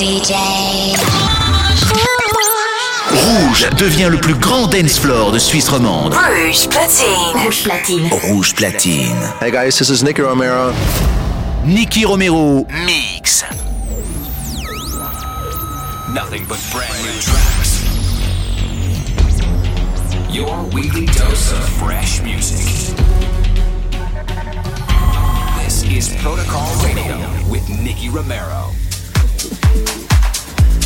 DJ. Rouge devient le plus grand dance floor de Suisse romande. Rouge platine. Rouge platine. Rouge platine. Hey guys, this is Nicky Romero. Nicky Romero mix. Nothing but brand new tracks. Your weekly dose of fresh music. This is Protocol Radio with Nicky Romero.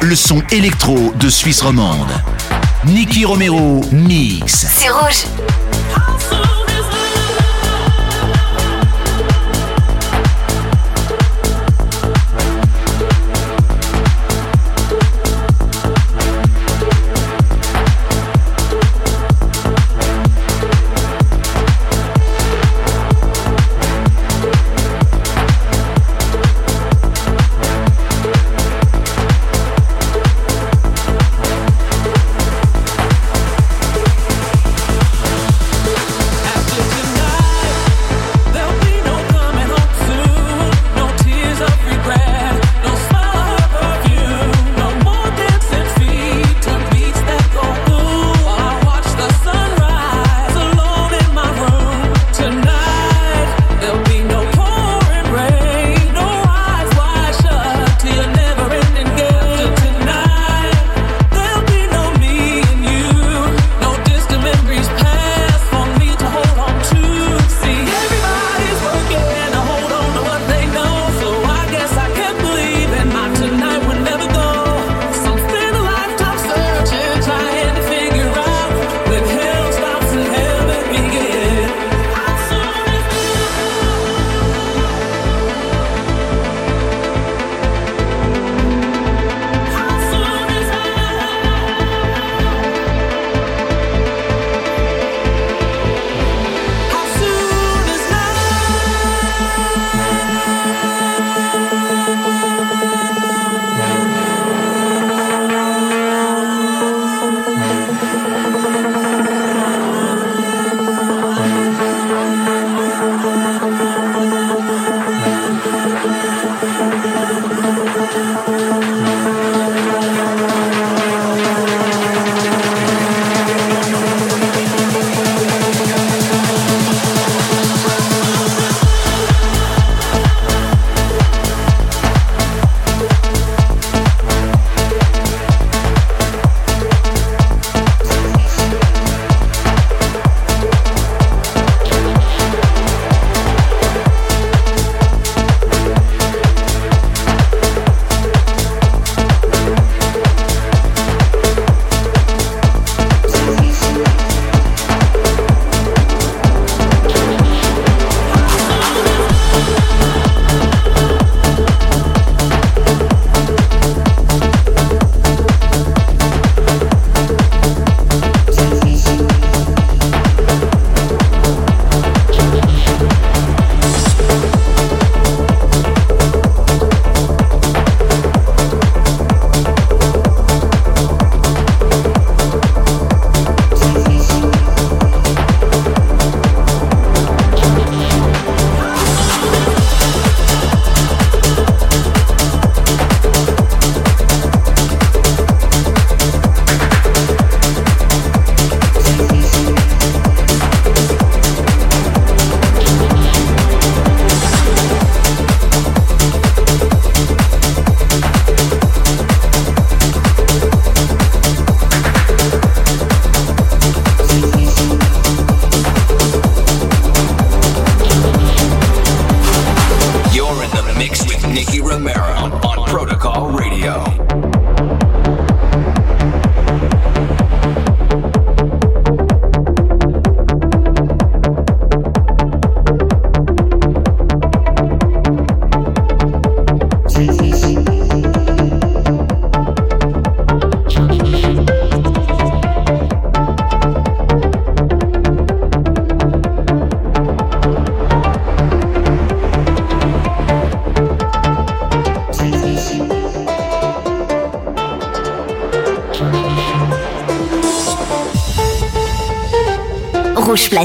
Le son électro de Suisse romande. Nicky Romero mix. C'est rouge.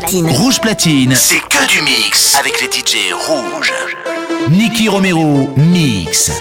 Rouge Platine, c'est que du mix avec les DJ rouges. Nicky Romero, mix.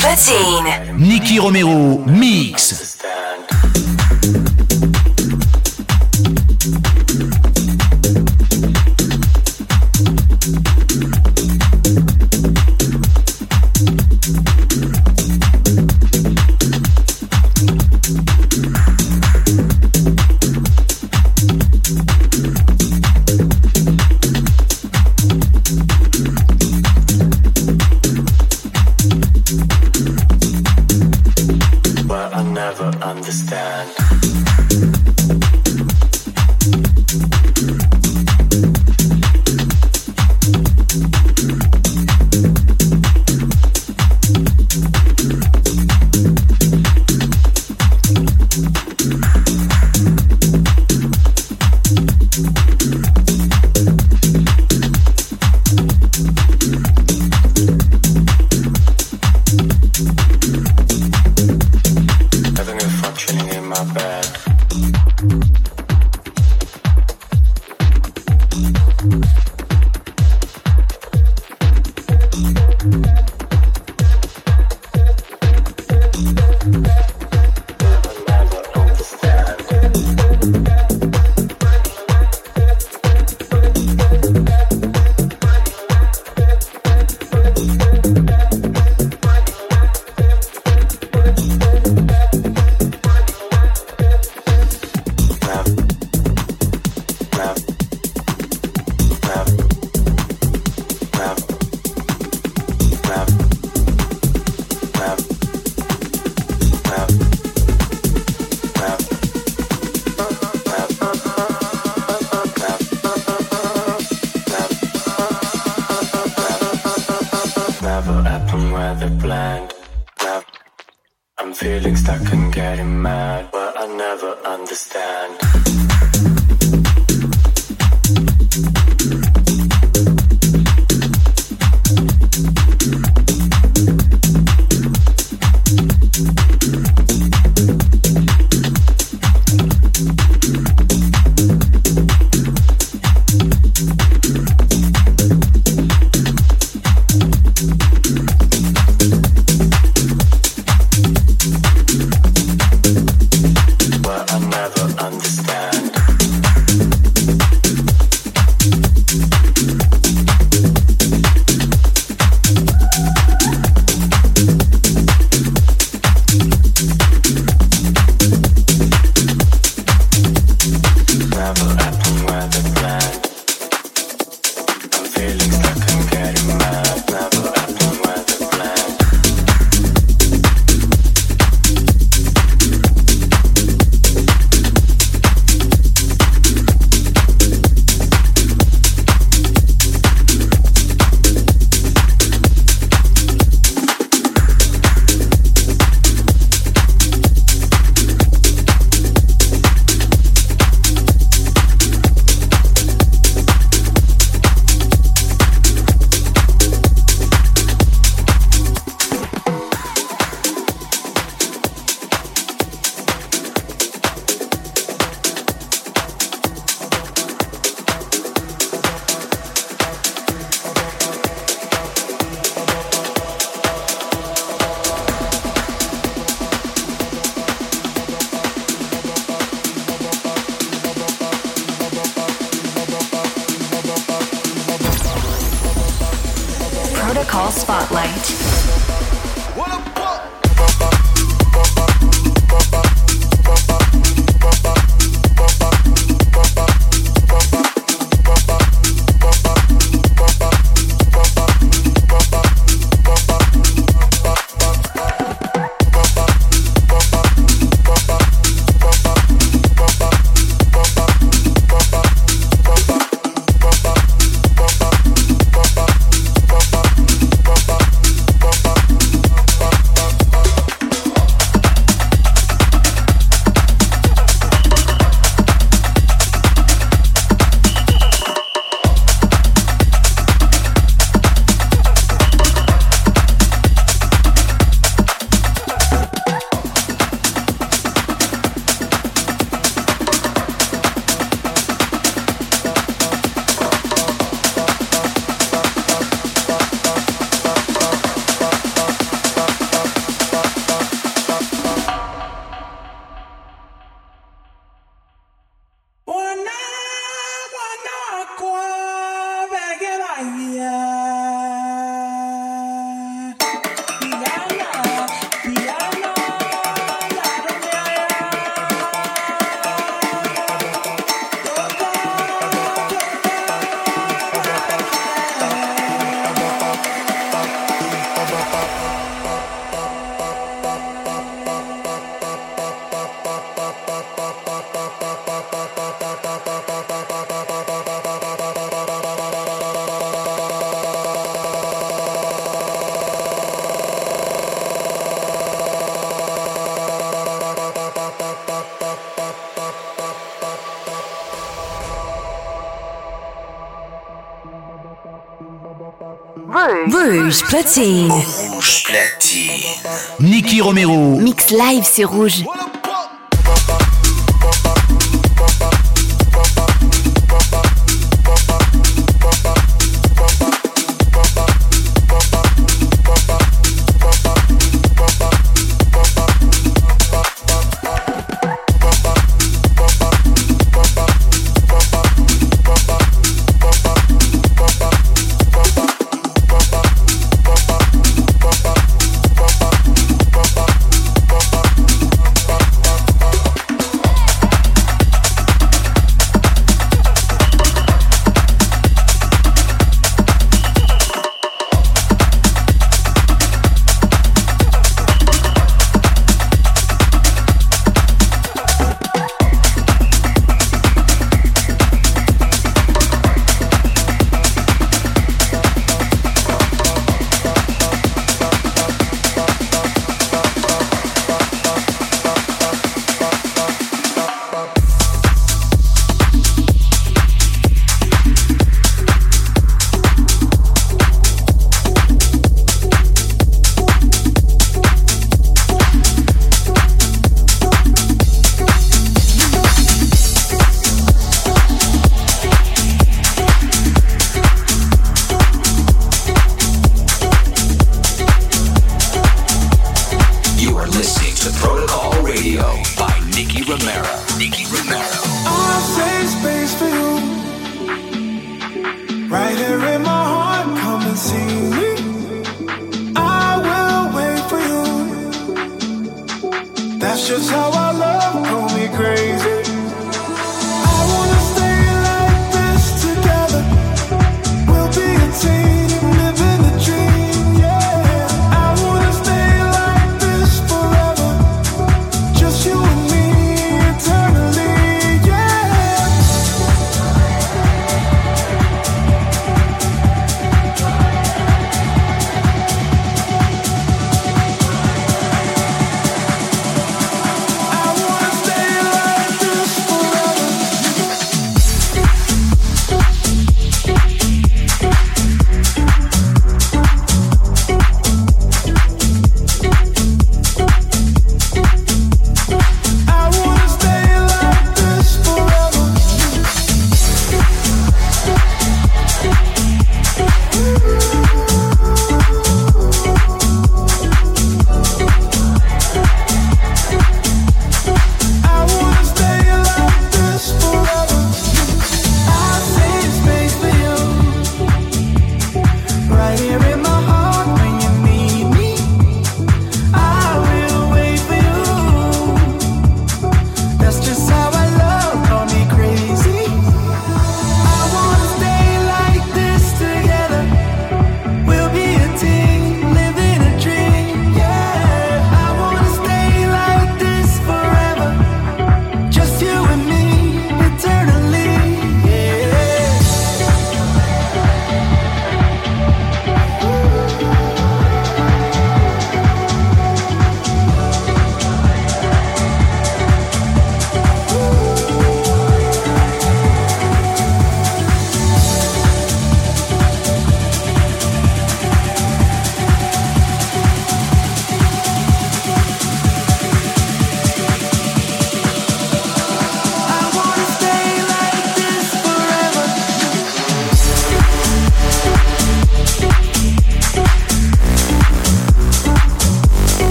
Platine. Nicky Romero mix. feelings that can get him mad, but I never understand. Rouge platine. Rouge platine. Nicky Romero. Mix live, c'est rouge.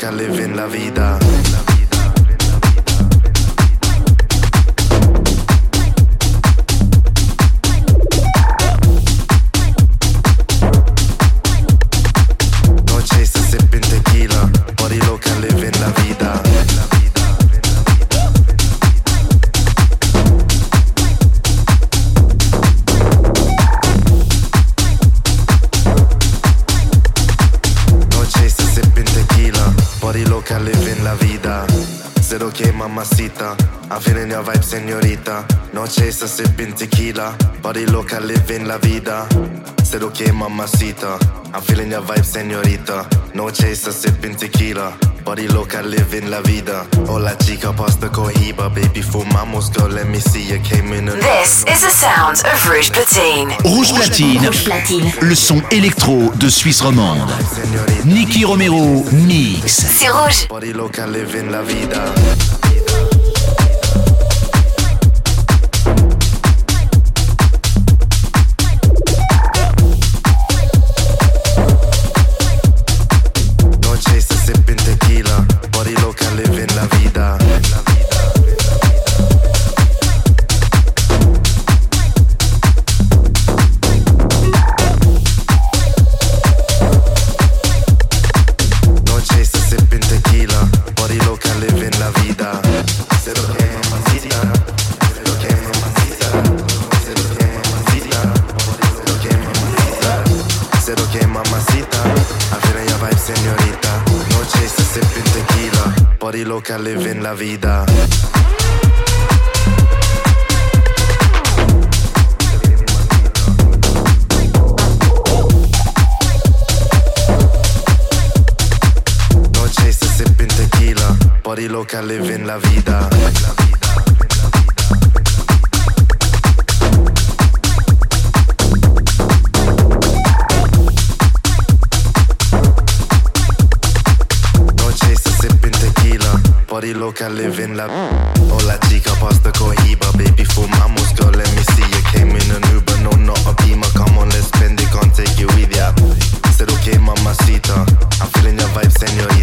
que leven la vita. Body loca, living la vida. Said okay, mamacita. I'm feeling your vibe, señorita. No chaser, sipping tequila. Body loca, living la vida. Hola chica, pasta cohiba. Baby, fumamos, girl, let me see you came in. This is the sound of Rouge Platine. Rouge Platine. Rouge Platine. Le son électro de Suisse romande. Nicky Romero, mix. C'est rouge. Body loca, living la vida. señorita Noche se se tequila Body loca, in la vida Noche se se tequila Body loca, in la vida Body loca, living la Hola chica, pasta cohiba Baby, fumamos, girl, let me see you Came in an Uber, no, not a Beamer. Come on, let's spend it, can't take you with ya. Said okay, mamacita I'm feeling your vibe, señorita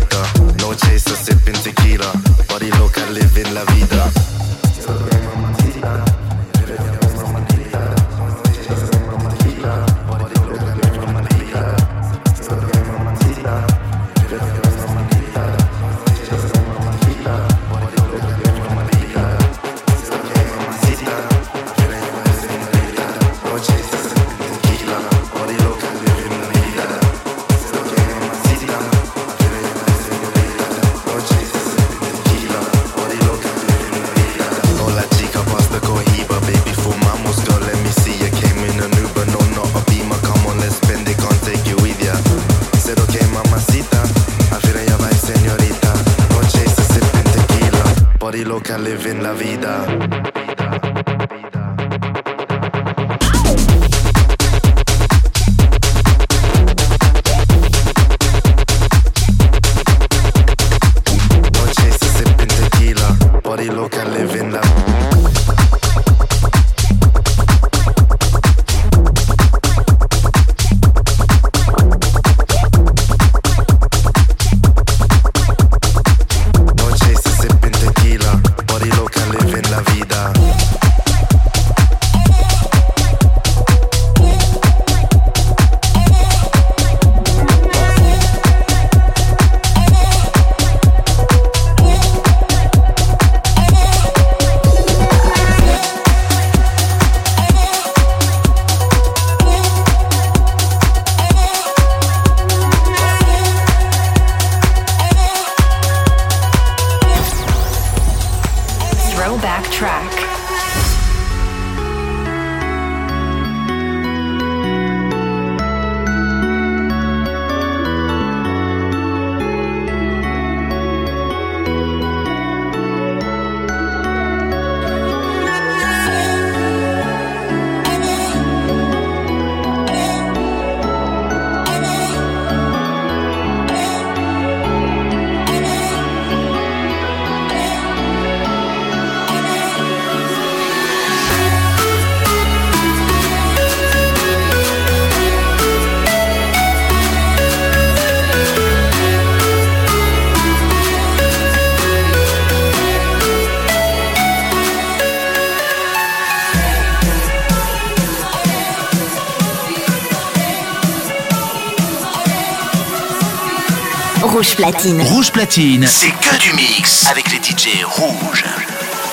Rouge Platine, c'est que du mix avec les DJ rouges.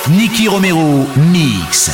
Niki Romero, mix.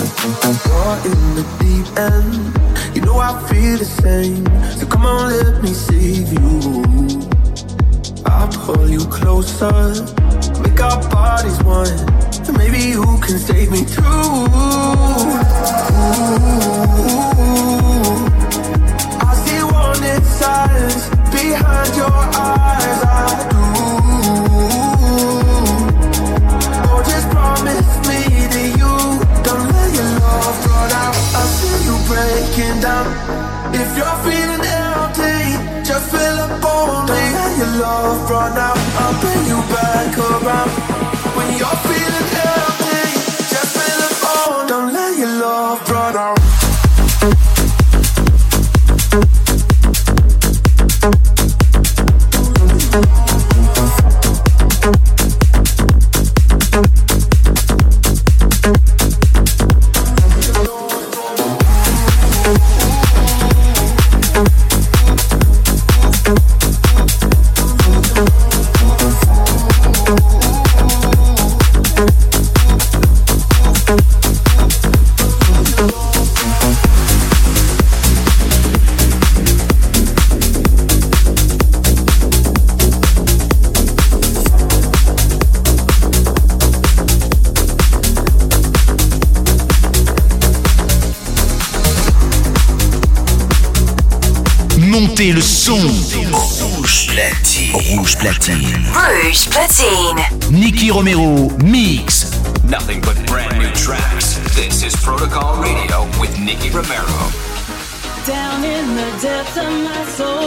You're in the deep end. You know I feel the same. So come on, let me save you. I'll pull you closer. Make our bodies one. Maybe you can save me too. I see wanted silence behind your eyes. I do. Just promise me love run out. I see you breaking down. If you're feeling empty, just fill up on me. And your love run out. I'll bring you back around when you're feeling empty. Rouge Platine. Rouge Platine. Nicky Romero Mix. Nothing but brand new tracks. This is Protocol Radio with Nicky Romero. Down in the depths of my soul.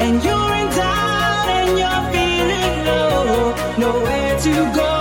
and you're in doubt and you're feeling low, nowhere to go.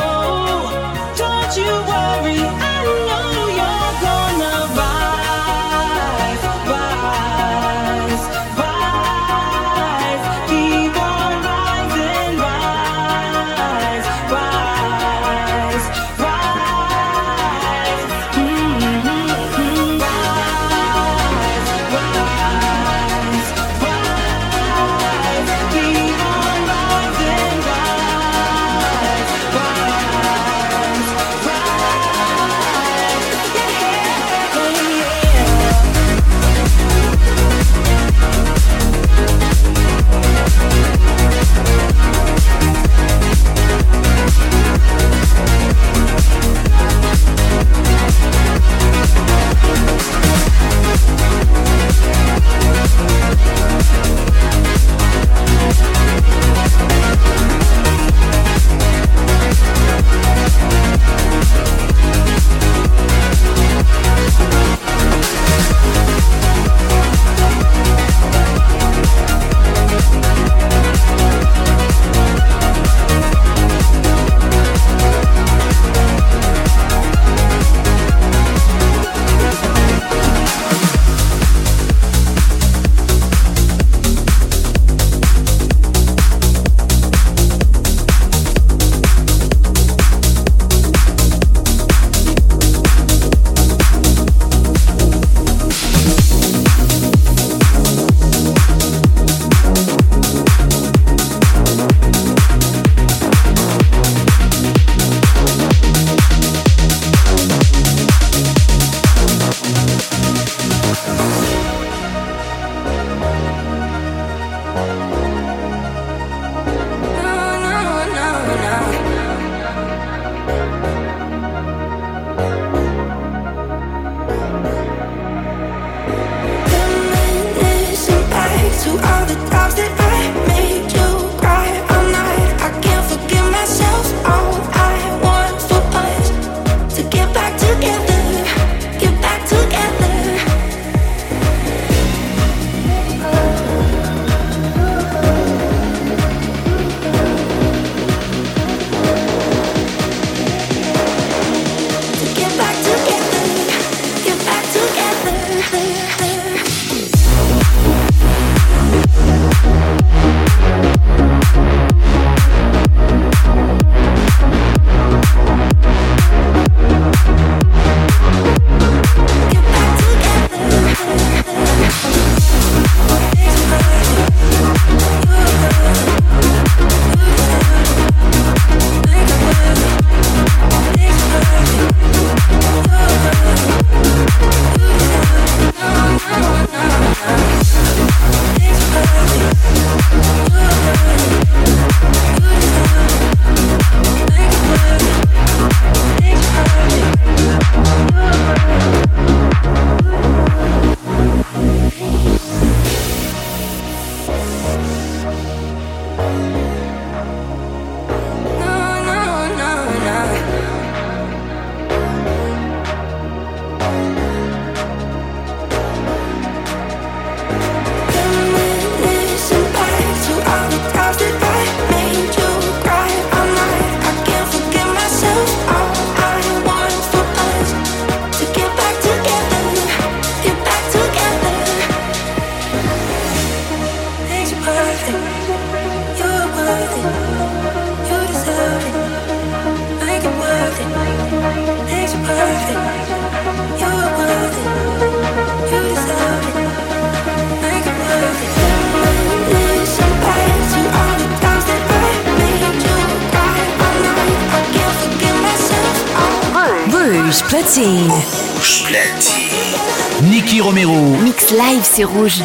C'est rouge.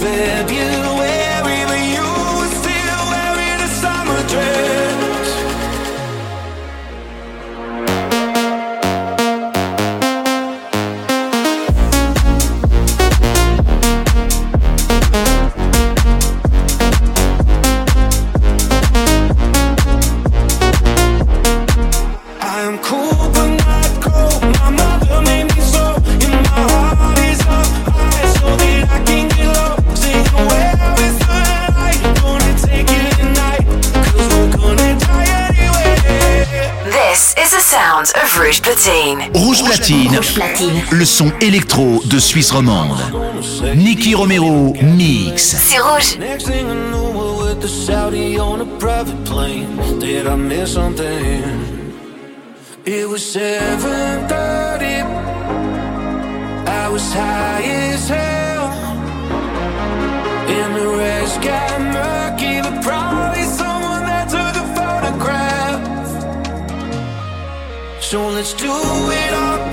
February. Platine. Le son électro de Suisse romande. Nicky Romero mix. C'est rouge. Next thing I knew, we're with the Saudi on a private plane. Did I miss something? It was 7:30. I was high as hell, and the rest got murky. But probably someone that took a photograph. So let's do it on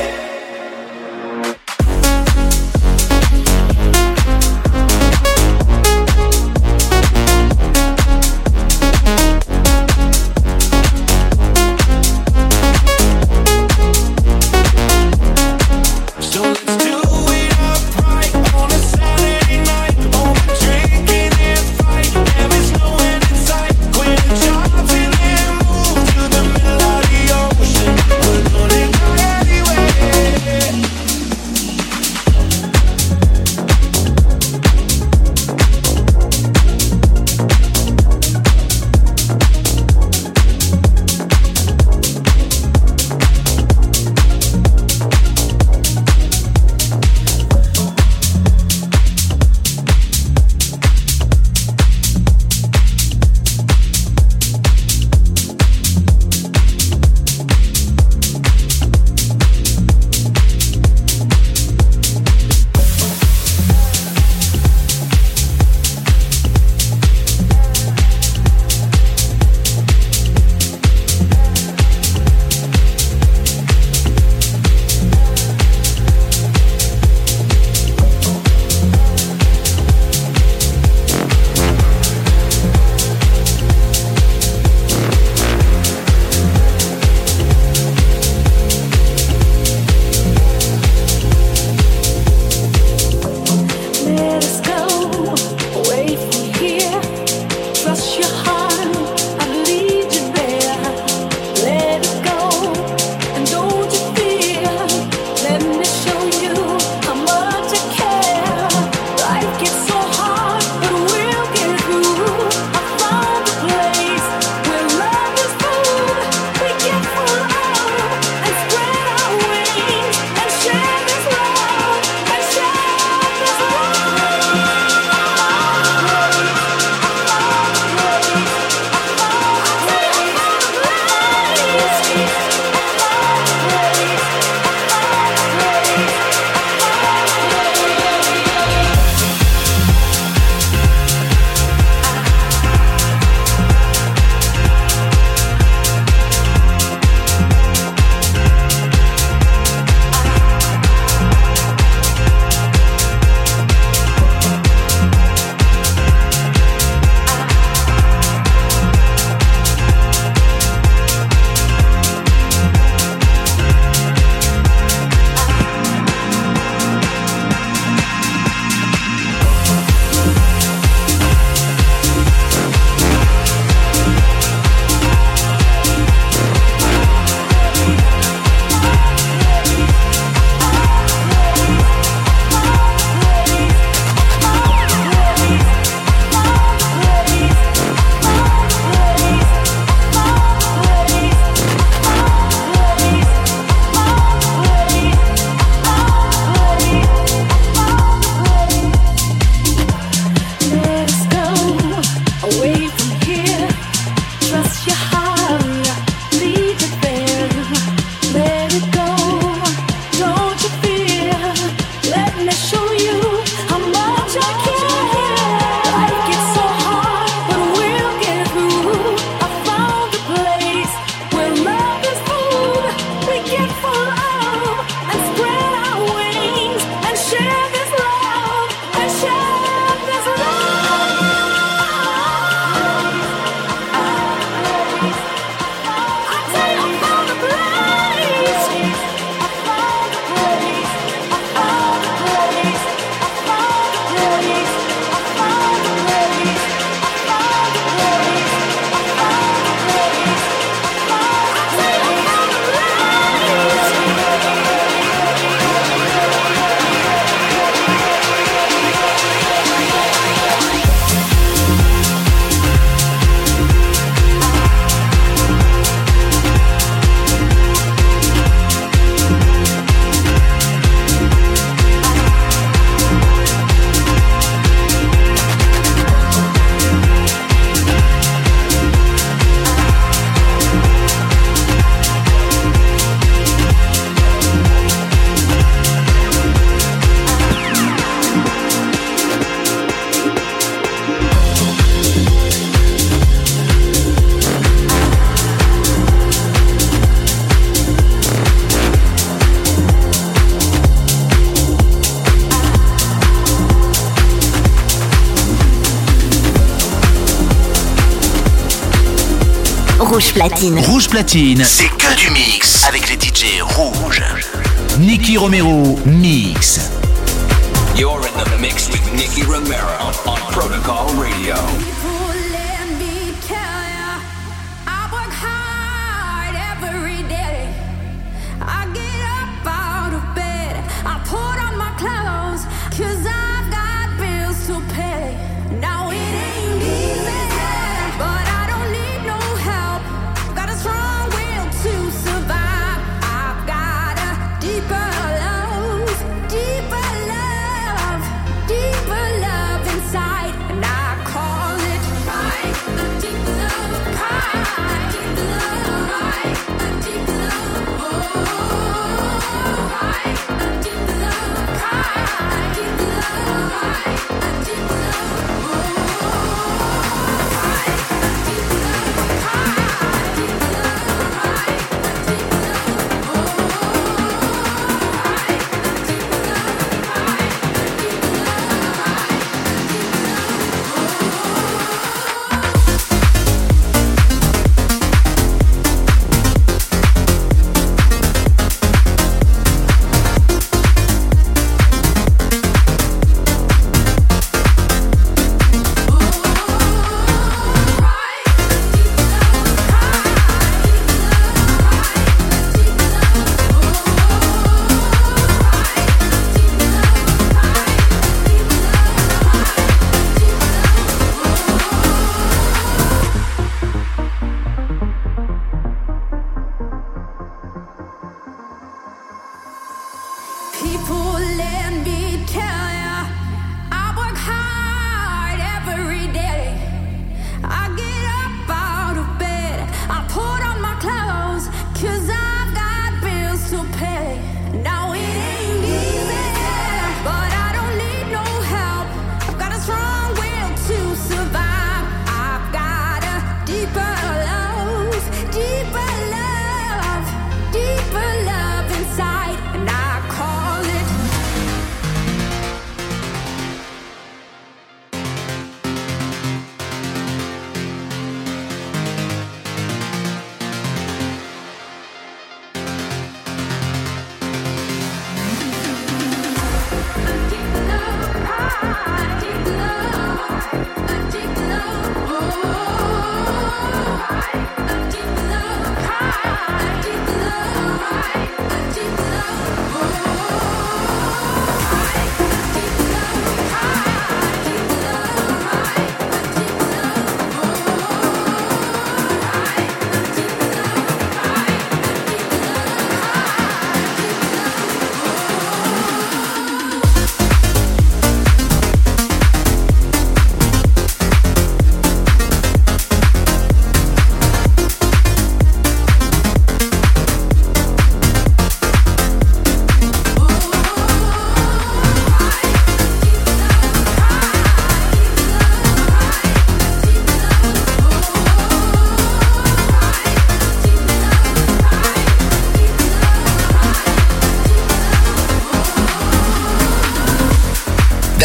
Rouge Platine. Rouge Platine, c'est que du mix avec les DJ rouges. Nicky Romero, mix. You're in the mix with Nicky Romero on Protocol Radio.